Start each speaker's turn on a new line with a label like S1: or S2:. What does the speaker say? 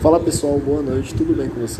S1: Fala pessoal, boa noite, tudo bem com vocês?